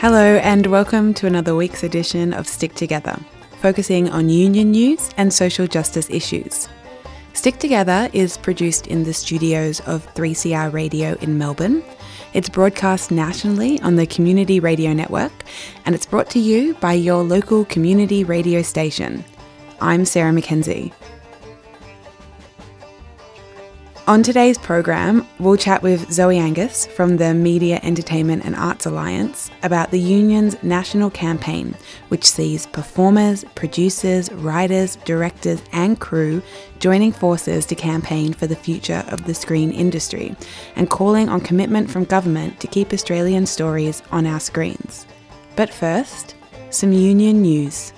Hello, and welcome to another week's edition of Stick Together, focusing on union news and social justice issues. Stick Together is produced in the studios of 3CR Radio in Melbourne. It's broadcast nationally on the Community Radio Network, and it's brought to you by your local community radio station. I'm Sarah Mackenzie. On today's program, we'll chat with Zoe Angus from the Media, Entertainment and Arts Alliance about the union's national campaign, which sees performers, producers, writers, directors, and crew joining forces to campaign for the future of the screen industry and calling on commitment from government to keep Australian stories on our screens. But first, some union news.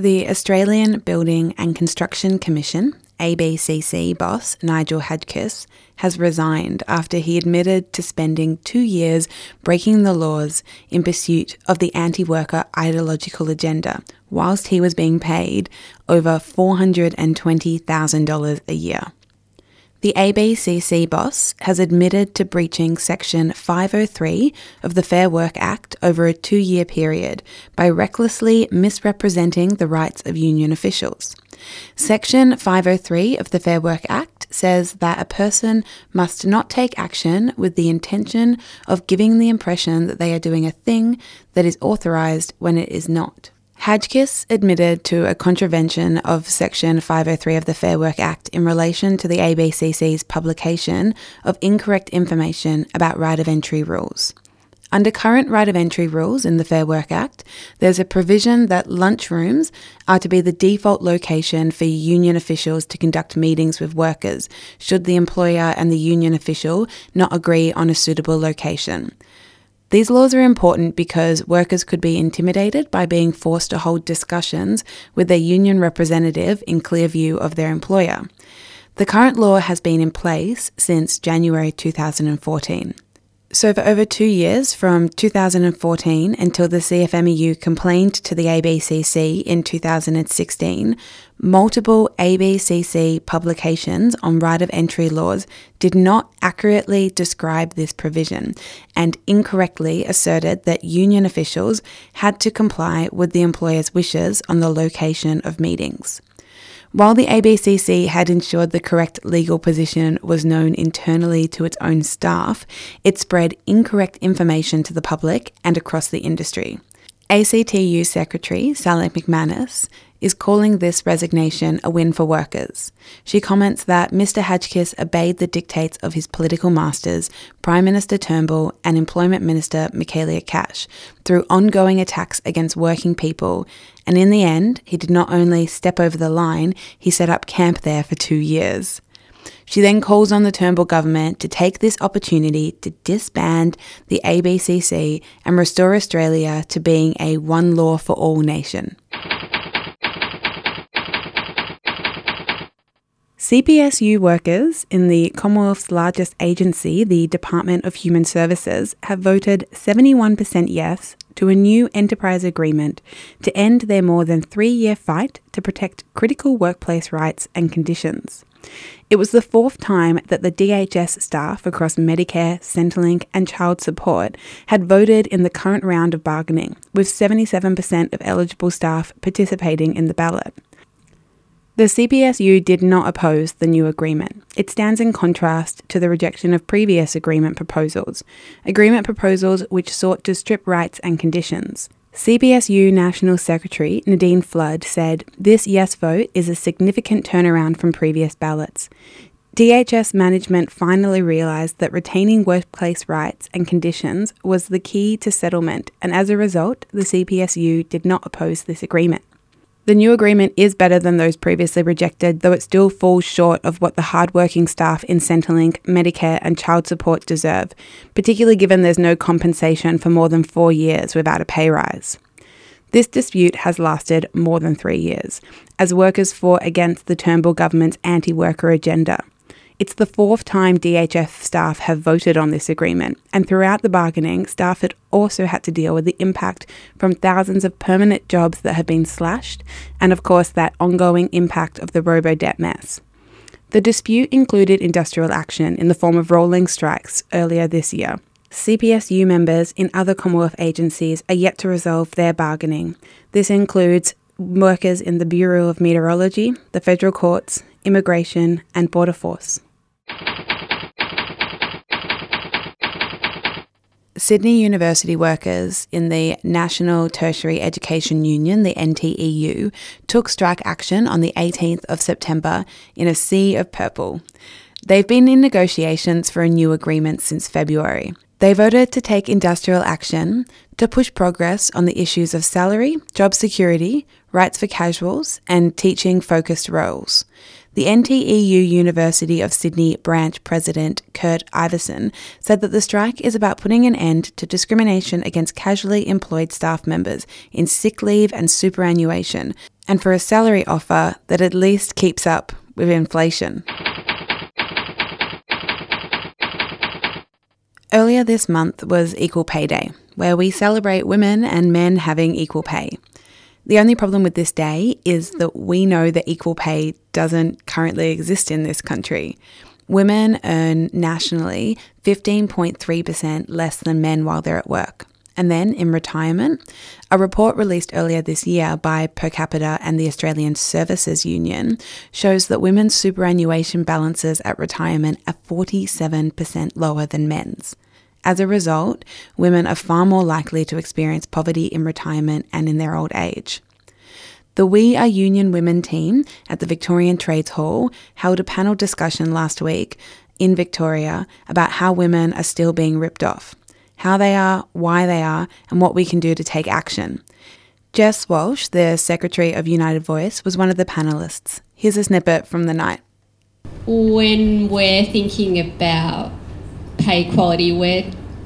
The Australian Building and Construction Commission, ABCC boss Nigel Hadgkiss, has resigned after he admitted to spending two years breaking the laws in pursuit of the anti worker ideological agenda, whilst he was being paid over $420,000 a year. The ABCC boss has admitted to breaching Section 503 of the Fair Work Act over a two year period by recklessly misrepresenting the rights of union officials. Section 503 of the Fair Work Act says that a person must not take action with the intention of giving the impression that they are doing a thing that is authorised when it is not. Hadgkiss admitted to a contravention of Section 503 of the Fair Work Act in relation to the ABCC's publication of incorrect information about right of entry rules. Under current right of entry rules in the Fair Work Act, there's a provision that lunchrooms are to be the default location for union officials to conduct meetings with workers, should the employer and the union official not agree on a suitable location. These laws are important because workers could be intimidated by being forced to hold discussions with their union representative in clear view of their employer. The current law has been in place since January 2014. So, for over two years, from 2014 until the CFMEU complained to the ABCC in 2016, multiple ABCC publications on right of entry laws did not accurately describe this provision and incorrectly asserted that union officials had to comply with the employer's wishes on the location of meetings. While the ABCC had ensured the correct legal position was known internally to its own staff, it spread incorrect information to the public and across the industry. ACTU Secretary Sally McManus is calling this resignation a win for workers. She comments that Mr. Hadgkiss obeyed the dictates of his political masters, Prime Minister Turnbull and Employment Minister Michaelia Cash, through ongoing attacks against working people, and in the end, he did not only step over the line, he set up camp there for two years. She then calls on the Turnbull government to take this opportunity to disband the ABCC and restore Australia to being a one law for all nation. CPSU workers in the Commonwealth's largest agency, the Department of Human Services, have voted 71% yes to a new enterprise agreement to end their more than three year fight to protect critical workplace rights and conditions. It was the fourth time that the DHS staff across Medicare, Centrelink, and child support had voted in the current round of bargaining, with 77% of eligible staff participating in the ballot. The CPSU did not oppose the new agreement. It stands in contrast to the rejection of previous agreement proposals, agreement proposals which sought to strip rights and conditions. CPSU National Secretary Nadine Flood said this yes vote is a significant turnaround from previous ballots. DHS management finally realised that retaining workplace rights and conditions was the key to settlement, and as a result, the CPSU did not oppose this agreement. The new agreement is better than those previously rejected, though it still falls short of what the hardworking staff in Centrelink, Medicare, and child support deserve, particularly given there's no compensation for more than four years without a pay rise. This dispute has lasted more than three years, as workers fought against the Turnbull government's anti worker agenda. It's the fourth time DHS staff have voted on this agreement, and throughout the bargaining, staff had also had to deal with the impact from thousands of permanent jobs that have been slashed, and of course, that ongoing impact of the robo debt mess. The dispute included industrial action in the form of rolling strikes earlier this year. CPSU members in other Commonwealth agencies are yet to resolve their bargaining. This includes workers in the Bureau of Meteorology, the federal courts, immigration, and border force. Sydney University workers in the National Tertiary Education Union, the NTEU, took strike action on the 18th of September in a sea of purple. They've been in negotiations for a new agreement since February. They voted to take industrial action to push progress on the issues of salary, job security, rights for casuals, and teaching focused roles. The NTEU University of Sydney branch president Kurt Iveson, said that the strike is about putting an end to discrimination against casually employed staff members in sick leave and superannuation, and for a salary offer that at least keeps up with inflation. Earlier this month was Equal Pay Day, where we celebrate women and men having equal pay. The only problem with this day is hmm. that we know that equal pay doesn't currently exist in this country. Women earn nationally 15.3% less than men while they're at work. And then in retirement, a report released earlier this year by Per Capita and the Australian Services Union shows that women's superannuation balances at retirement are 47% lower than men's. As a result, women are far more likely to experience poverty in retirement and in their old age. The We Are Union Women team at the Victorian Trades Hall held a panel discussion last week in Victoria about how women are still being ripped off how they are, why they are, and what we can do to take action. Jess Walsh, the Secretary of United Voice, was one of the panelists. Here's a snippet from the night. When we're thinking about pay equality, we're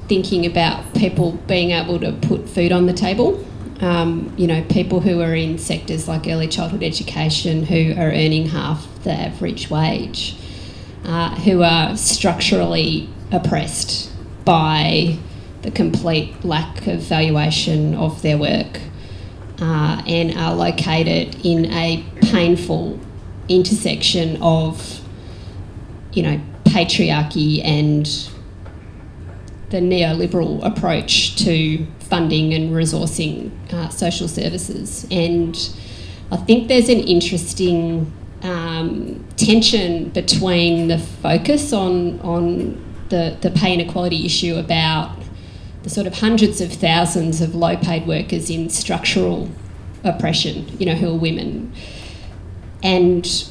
thinking about people being able to put food on the table. Um, you know, people who are in sectors like early childhood education who are earning half the average wage, uh, who are structurally oppressed by the complete lack of valuation of their work uh, and are located in a painful intersection of, you know, patriarchy and the neoliberal approach to funding and resourcing uh, social services. And I think there's an interesting um, tension between the focus on, on the, the pay inequality issue about the sort of hundreds of thousands of low paid workers in structural oppression, you know, who are women, and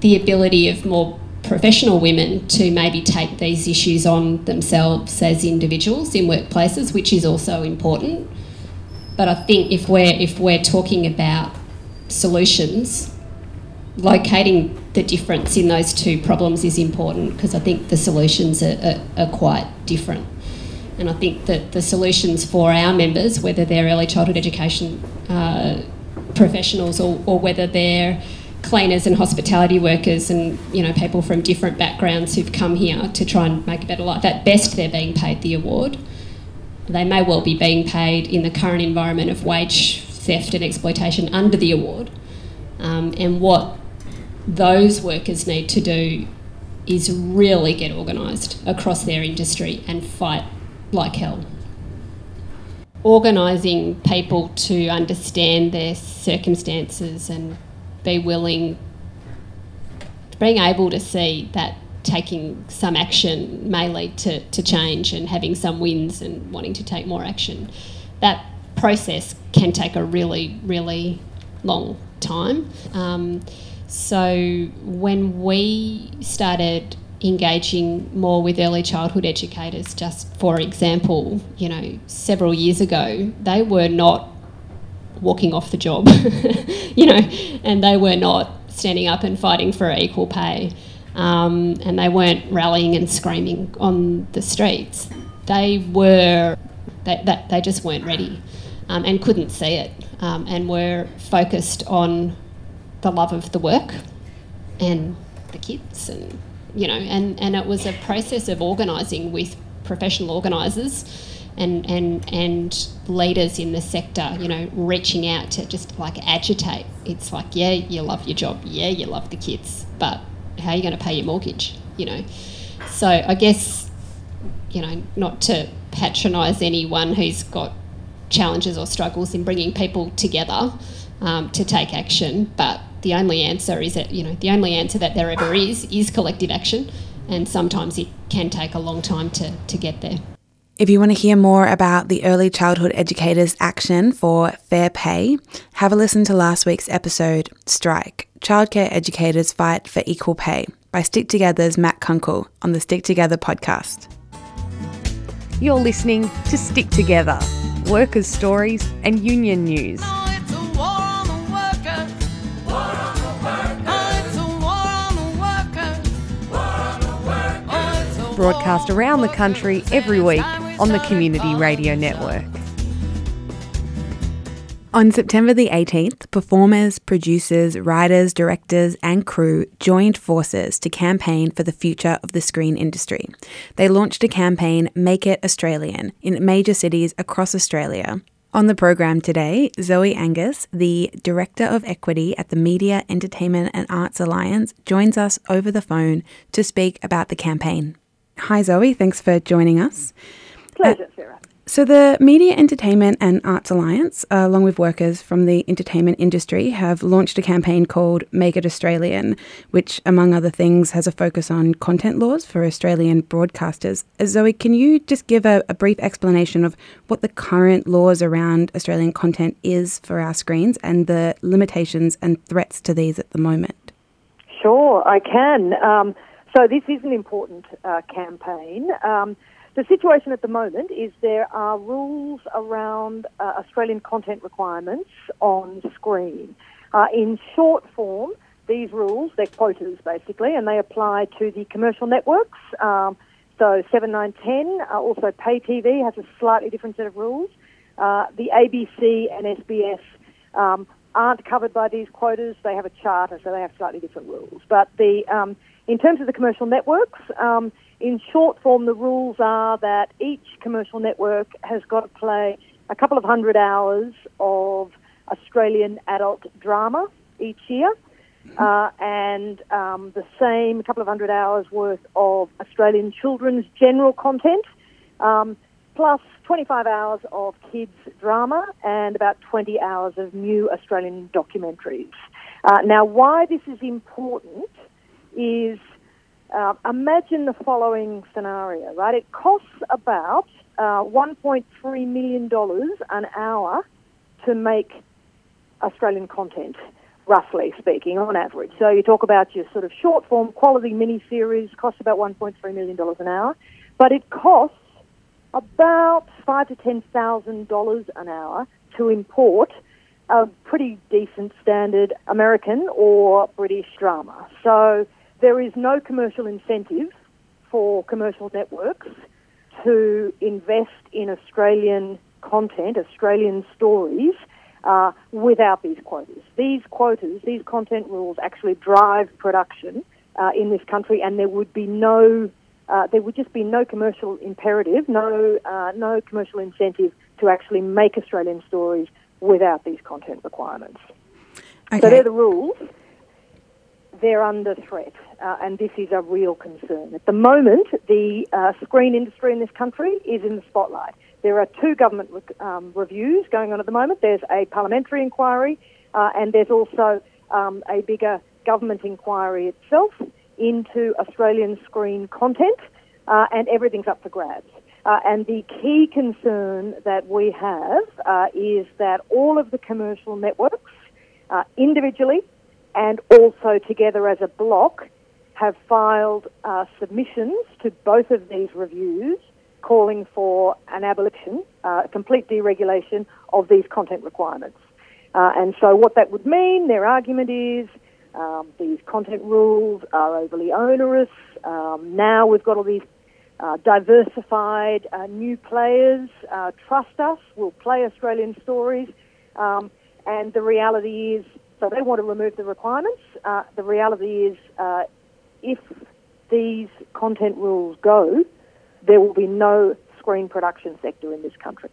the ability of more professional women to maybe take these issues on themselves as individuals in workplaces, which is also important. But I think if we're if we're talking about solutions, locating the difference in those two problems is important because I think the solutions are, are, are quite different. And I think that the solutions for our members, whether they're early childhood education uh, professionals or, or whether they're cleaners and hospitality workers and you know people from different backgrounds who've come here to try and make a better life. At best, they're being paid the award. They may well be being paid in the current environment of wage theft and exploitation under the award. Um, and what those workers need to do is really get organised across their industry and fight like hell. Organising people to understand their circumstances and be willing, being able to see that taking some action may lead to, to change and having some wins and wanting to take more action. That process can take a really, really long time. Um, so when we started engaging more with early childhood educators. Just for example, you know, several years ago, they were not walking off the job, you know, and they were not standing up and fighting for equal pay, um, and they weren't rallying and screaming on the streets. They were, they, they, they just weren't ready um, and couldn't see it, um, and were focused on the love of the work and the kids and you know, and, and it was a process of organising with professional organisers and, and, and leaders in the sector, you know, reaching out to just like agitate. It's like, yeah, you love your job, yeah, you love the kids, but how are you going to pay your mortgage, you know? So I guess, you know, not to patronise anyone who's got challenges or struggles in bringing people together um, to take action, but the only answer is that, you know, the only answer that there ever is is collective action, and sometimes it can take a long time to, to get there. If you want to hear more about the Early Childhood Educators Action for Fair Pay, have a listen to last week's episode, Strike Childcare Educators Fight for Equal Pay by Stick Together's Matt Kunkel on the Stick Together podcast. You're listening to Stick Together Workers' Stories and Union News. Broadcast around the country every week on the Community Radio Network. On September the 18th, performers, producers, writers, directors, and crew joined forces to campaign for the future of the screen industry. They launched a campaign, Make It Australian, in major cities across Australia. On the program today, Zoe Angus, the Director of Equity at the Media, Entertainment and Arts Alliance, joins us over the phone to speak about the campaign. Hi, Zoe. Thanks for joining us. Pleasure, Sarah. So, the Media, Entertainment and Arts Alliance, uh, along with workers from the entertainment industry, have launched a campaign called Make It Australian, which, among other things, has a focus on content laws for Australian broadcasters. Uh, Zoe, can you just give a, a brief explanation of what the current laws around Australian content is for our screens and the limitations and threats to these at the moment? Sure, I can. Um, so, this is an important uh, campaign. Um, the situation at the moment is there are rules around uh, Australian content requirements on screen. Uh, in short form, these rules, they're quotas basically, and they apply to the commercial networks. Um, so 7, 9, 10, uh, also pay TV has a slightly different set of rules. Uh, the ABC and SBS um, aren't covered by these quotas. They have a charter, so they have slightly different rules. But the um, in terms of the commercial networks, um, in short form, the rules are that each commercial network has got to play a couple of hundred hours of Australian adult drama each year, uh, and um, the same couple of hundred hours worth of Australian children's general content, um, plus 25 hours of kids drama and about 20 hours of new Australian documentaries. Uh, now, why this is important is uh, imagine the following scenario, right? It costs about uh, $1.3 million an hour to make Australian content, roughly speaking, on average. So you talk about your sort of short form quality mini series costs about $1.3 million an hour, but it costs about five to ten thousand dollars an hour to import a pretty decent standard American or British drama. So there is no commercial incentive for commercial networks to invest in Australian content, Australian stories, uh, without these quotas. These quotas, these content rules actually drive production uh, in this country, and there would be no, uh, there would just be no commercial imperative, no, uh, no commercial incentive to actually make Australian stories without these content requirements. Okay. So they're the rules they're under threat, uh, and this is a real concern. At the moment, the uh, screen industry in this country is in the spotlight. There are two government um, reviews going on at the moment. There's a parliamentary inquiry, uh, and there's also um, a bigger government inquiry itself into Australian screen content, uh, and everything's up for grabs. Uh, and the key concern that we have uh, is that all of the commercial networks, individually and also together as a block have filed uh, submissions to both of these reviews calling for an abolition, uh, complete deregulation of these content requirements. Uh, and so, what that would mean, their argument is um, these content rules are overly onerous. Um, now we've got all these uh, diversified uh, new players. Uh, trust us, we'll play Australian stories. Um, and the reality is, so they want to remove the requirements. Uh, the reality is, uh, if these content rules go, there will be no screen production sector in this country.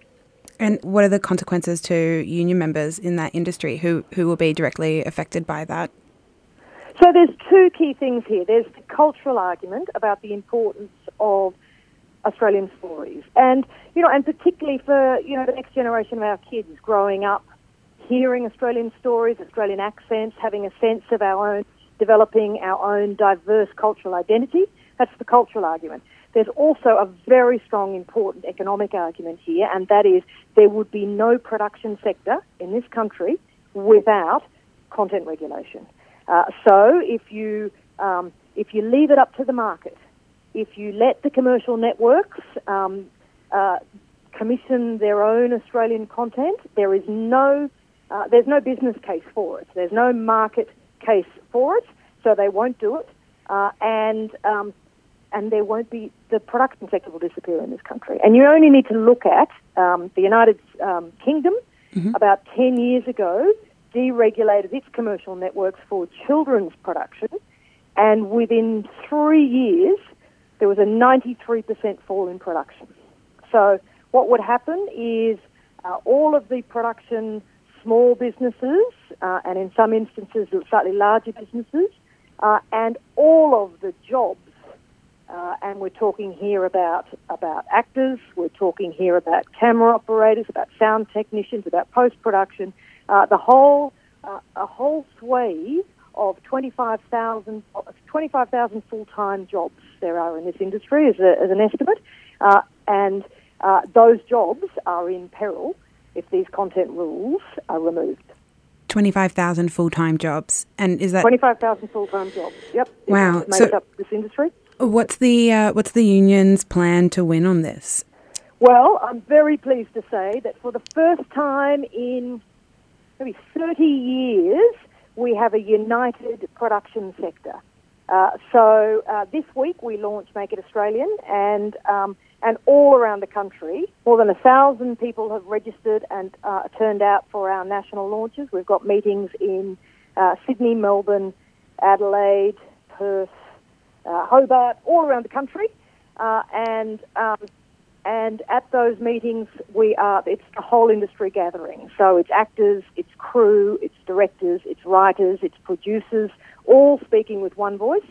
And what are the consequences to union members in that industry who, who will be directly affected by that? So there's two key things here. There's the cultural argument about the importance of Australian stories, and you know, and particularly for you know the next generation of our kids growing up, hearing Australian stories, Australian accents, having a sense of our own, developing our own diverse cultural identity. That's the cultural argument. There's also a very strong, important economic argument here, and that is there would be no production sector in this country without content regulation. Uh, so if you um, if you leave it up to the market, if you let the commercial networks um, uh, commission their own Australian content, there is no uh, there's no business case for it. There's no market case for it, so they won't do it, uh, and um, and there won't be the production sector will disappear in this country. And you only need to look at um, the United um, Kingdom. Mm-hmm. About ten years ago, deregulated its commercial networks for children's production, and within three years, there was a 93% fall in production. So, what would happen is uh, all of the production small businesses, uh, and in some instances, slightly larger businesses, uh, and all of the jobs. Uh, and we're talking here about about actors. We're talking here about camera operators, about sound technicians, about post production. Uh, the whole uh, a whole swathe of 25,000 25, full-time jobs there are in this industry as, a, as an estimate, uh, and those jobs are in peril if these content rules are removed. 25,000 full-time jobs, and is that 25,000 full-time jobs? Yep. Wow. Makes so up this industry. What's the uh, what's the union's plan to win on this? Well, I'm very pleased to say that for the first time in maybe 30 years, we have a united production sector. Uh, so uh, this week we launched Make It Australian, and um, and all around the country, more than a thousand people have registered and uh, turned out for our national launches. We've got meetings in uh, Sydney, Melbourne, Adelaide, Perth, uh, Hobart, all around the country, and um, and at those meetings, we are, it's a whole industry gathering. So it's actors, it's crew, it's directors, it's writers, it's producers, all speaking with one voice.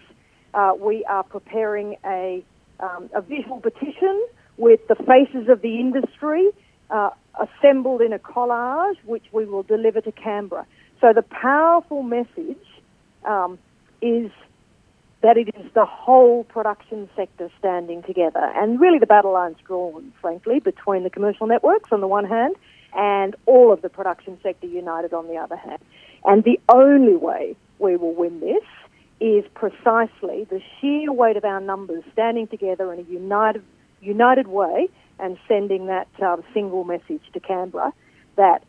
Uh, we are preparing a, um, a visual petition with the faces of the industry uh, assembled in a collage, which we will deliver to Canberra. So the powerful message um, is that it is the whole production sector standing together. And really, the battle line's drawn, frankly, between the commercial networks on the one hand and all of the production sector united on the other hand. And the only way we will win this is precisely the sheer weight of our numbers standing together in a united, united way and sending that uh, single message to Canberra that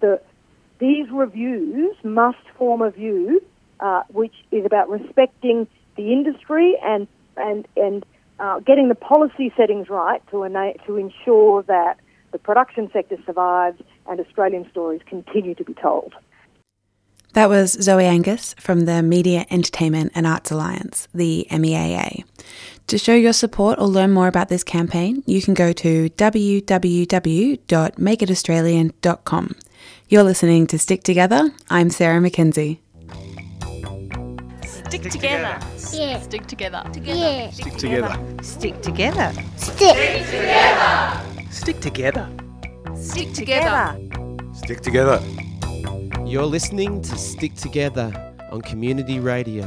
the, these reviews must form a view uh, which is about respecting the industry and and and uh, getting the policy settings right to to ensure that the production sector survives and Australian stories continue to be told. That was Zoe Angus from the Media, Entertainment and Arts Alliance, the MEAA. To show your support or learn more about this campaign, you can go to www.makeitaustralian.com. You're listening to Stick Together. I'm Sarah McKenzie. Stick together. Yeah. Stick together. Yeah. Stick together. Stick together. Stick. Together. Stick together. Stick together. Stick together. You're listening to Stick Together on Community Radio.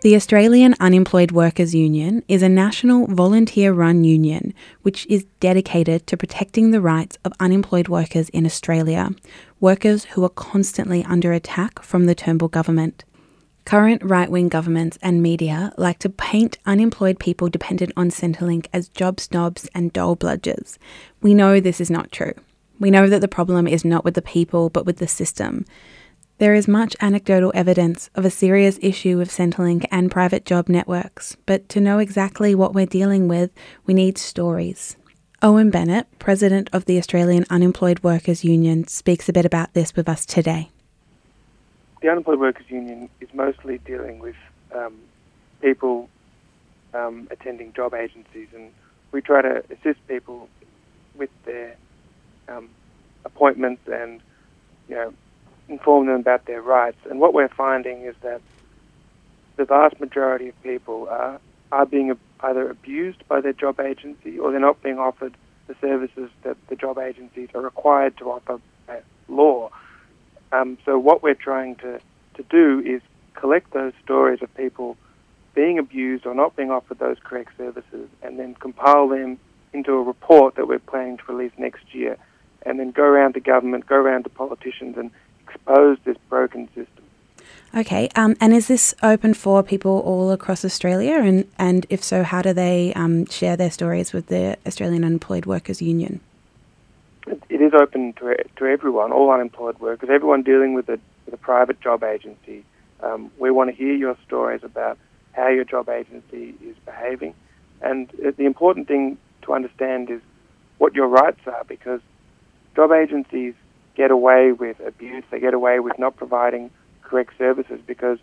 The Australian Unemployed Workers Union is a national volunteer run union which is dedicated to protecting the rights of unemployed workers in Australia, workers who are constantly under attack from the Turnbull government. Current right wing governments and media like to paint unemployed people dependent on Centrelink as job snobs and dole bludgers. We know this is not true. We know that the problem is not with the people but with the system. There is much anecdotal evidence of a serious issue with Centrelink and private job networks, but to know exactly what we're dealing with, we need stories. Owen Bennett, president of the Australian Unemployed Workers Union, speaks a bit about this with us today the Unemployed Workers Union is mostly dealing with um, people um, attending job agencies and we try to assist people with their um, appointments and you know inform them about their rights. And what we're finding is that the vast majority of people are are being either abused by their job agency or they're not being offered the services that the job agencies are required to offer by law. Um, so what we're trying to, to do is collect those stories of people being abused or not being offered those correct services and then compile them into a report that we're planning to release next year and then go around to government, go around to politicians and expose this broken system. Okay, um, and is this open for people all across Australia? And, and if so, how do they um, share their stories with the Australian Unemployed Workers Union? It is open to, to everyone, all unemployed workers, everyone dealing with a, with a private job agency. Um, we want to hear your stories about how your job agency is behaving. And the important thing to understand is what your rights are because job agencies get away with abuse, they get away with not providing correct services because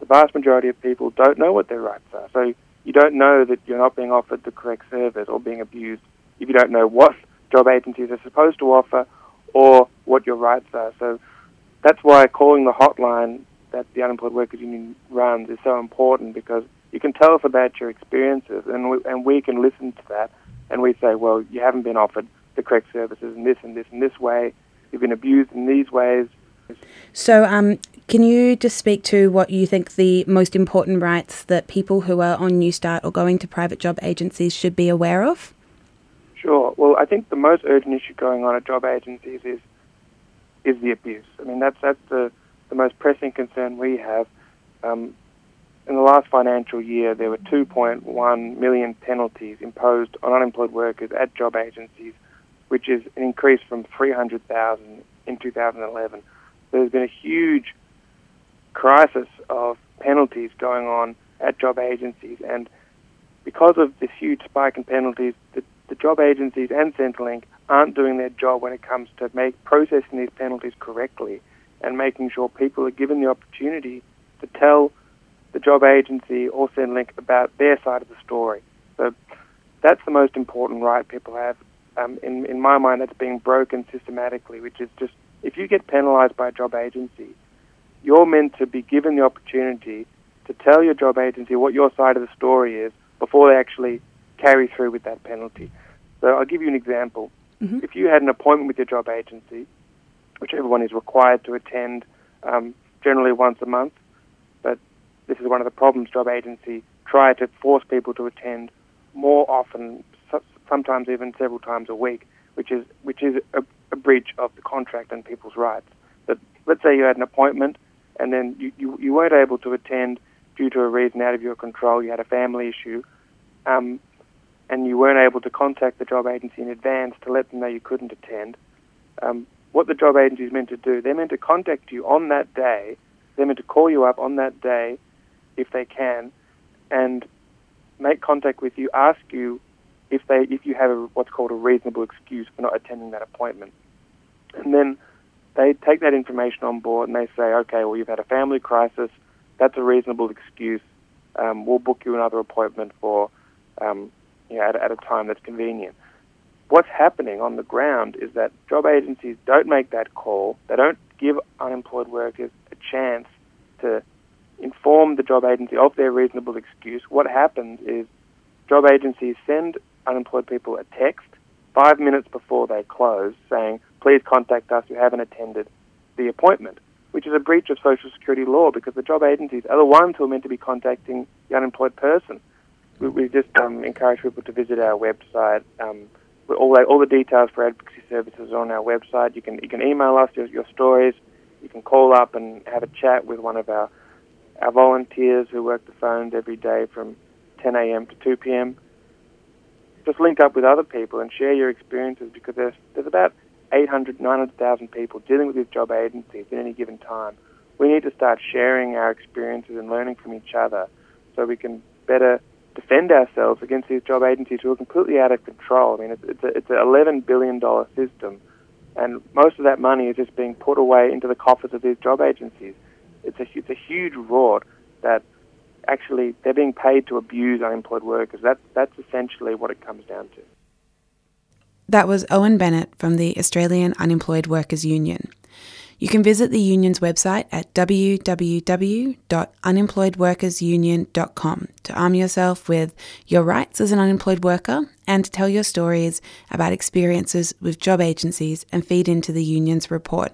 the vast majority of people don't know what their rights are. So you don't know that you're not being offered the correct service or being abused if you don't know what job agencies are supposed to offer or what your rights are. So that's why calling the hotline that the Unemployed Workers Union runs is so important because you can tell us about your experiences and we, and we can listen to that and we say, well, you haven't been offered the correct services in this and this and this way. You've been abused in these ways. So, um, can you just speak to what you think the most important rights that people who are on Newstart or going to private job agencies should be aware of? Sure. Well, I think the most urgent issue going on at job agencies is is the abuse. I mean, that's that's the the most pressing concern we have. Um, in the last financial year, there were 2.1 million penalties imposed on unemployed workers at job agencies, which is an increase from 300,000 in 2011. There's been a huge crisis of penalties going on at job agencies, and because of this huge spike in penalties, the, the job agencies and Centrelink aren't doing their job when it comes to make processing these penalties correctly and making sure people are given the opportunity to tell the job agency or Centrelink about their side of the story. So that's the most important right people have. Um, in, in my mind, that's being broken systematically, which is just if you get penalised by a job agency, you're meant to be given the opportunity to tell your job agency what your side of the story is before they actually carry through with that penalty. So I'll give you an example. Mm-hmm. If you had an appointment with your job agency, which everyone is required to attend um, generally once a month, but this is one of the problems job agency try to force people to attend more often, sometimes even several times a week, which is which is a, a breach of the contract and people's rights. But let's say you had an appointment and then you, you, you weren't able to attend due to a reason out of your control, you had a family issue, um, and you weren't able to contact the job agency in advance to let them know you couldn't attend, um, what the job agency is meant to do, they're meant to contact you on that day, they're meant to call you up on that day if they can, and make contact with you, ask you if they if you have a, what's called a reasonable excuse for not attending that appointment, and then they take that information on board and they say, okay, well, you've had a family crisis. That's a reasonable excuse. Um, we'll book you another appointment for, um, you know, at, at a time that's convenient. What's happening on the ground is that job agencies don't make that call. They don't give unemployed workers a chance to inform the job agency of their reasonable excuse. What happens is job agencies send unemployed people a text five minutes before they close saying, please contact us, you haven't attended the appointment, which is a breach of Social Security law because the job agencies are the ones who are meant to be contacting the unemployed person. We, we just um, encourage people to visit our website. Um, all, the, all the details for advocacy services are on our website. You can, you can email us your, your stories. You can call up and have a chat with one of our, our volunteers who work the phones every day from 10 a.m. to 2 p.m just link up with other people and share your experiences because there's, there's about 800, 900,000 people dealing with these job agencies at any given time. We need to start sharing our experiences and learning from each other so we can better defend ourselves against these job agencies who are completely out of control. I mean, it's, it's, a, it's an $11 billion system, and most of that money is just being put away into the coffers of these job agencies. It's a, it's a huge rort that actually they're being paid to abuse unemployed workers. That, that's essentially what it comes down to. That was Owen Bennett from the Australian Unemployed Workers Union. You can visit the union's website at www.unemployedworkersunion.com to arm yourself with your rights as an unemployed worker and to tell your stories about experiences with job agencies and feed into the union's report.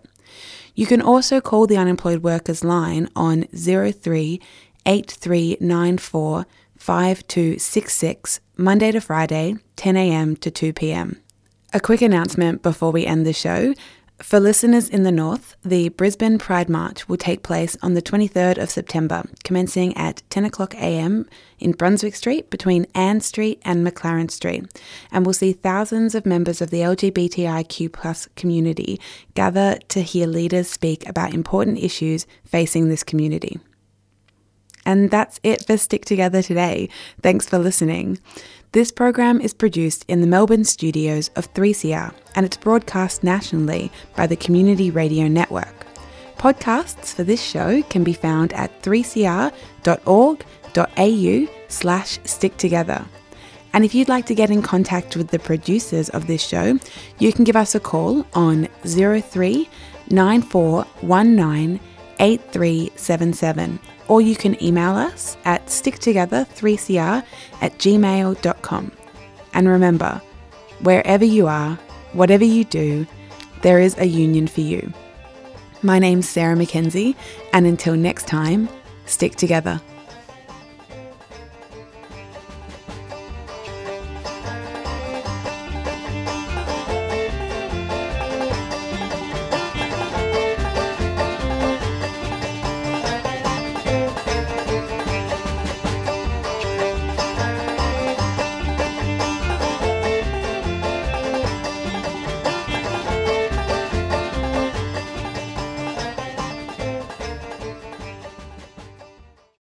You can also call the unemployed workers line on 03 8394 5266 Monday to Friday, 10am to 2pm. A quick announcement before we end the show. For listeners in the north, the Brisbane Pride March will take place on the 23rd of September, commencing at 10 o'clock am in Brunswick Street between Ann Street and McLachlan Street, and will see thousands of members of the LGBTIQ community gather to hear leaders speak about important issues facing this community. And that's it for Stick Together today. Thanks for listening. This program is produced in the Melbourne studios of 3CR and it's broadcast nationally by the Community Radio Network. Podcasts for this show can be found at 3cr.org.au slash stick together. And if you'd like to get in contact with the producers of this show, you can give us a call on 03 9419 8377 or you can email us at sticktogether3cr at gmail.com. And remember, wherever you are, whatever you do, there is a union for you. My name's Sarah McKenzie, and until next time, stick together.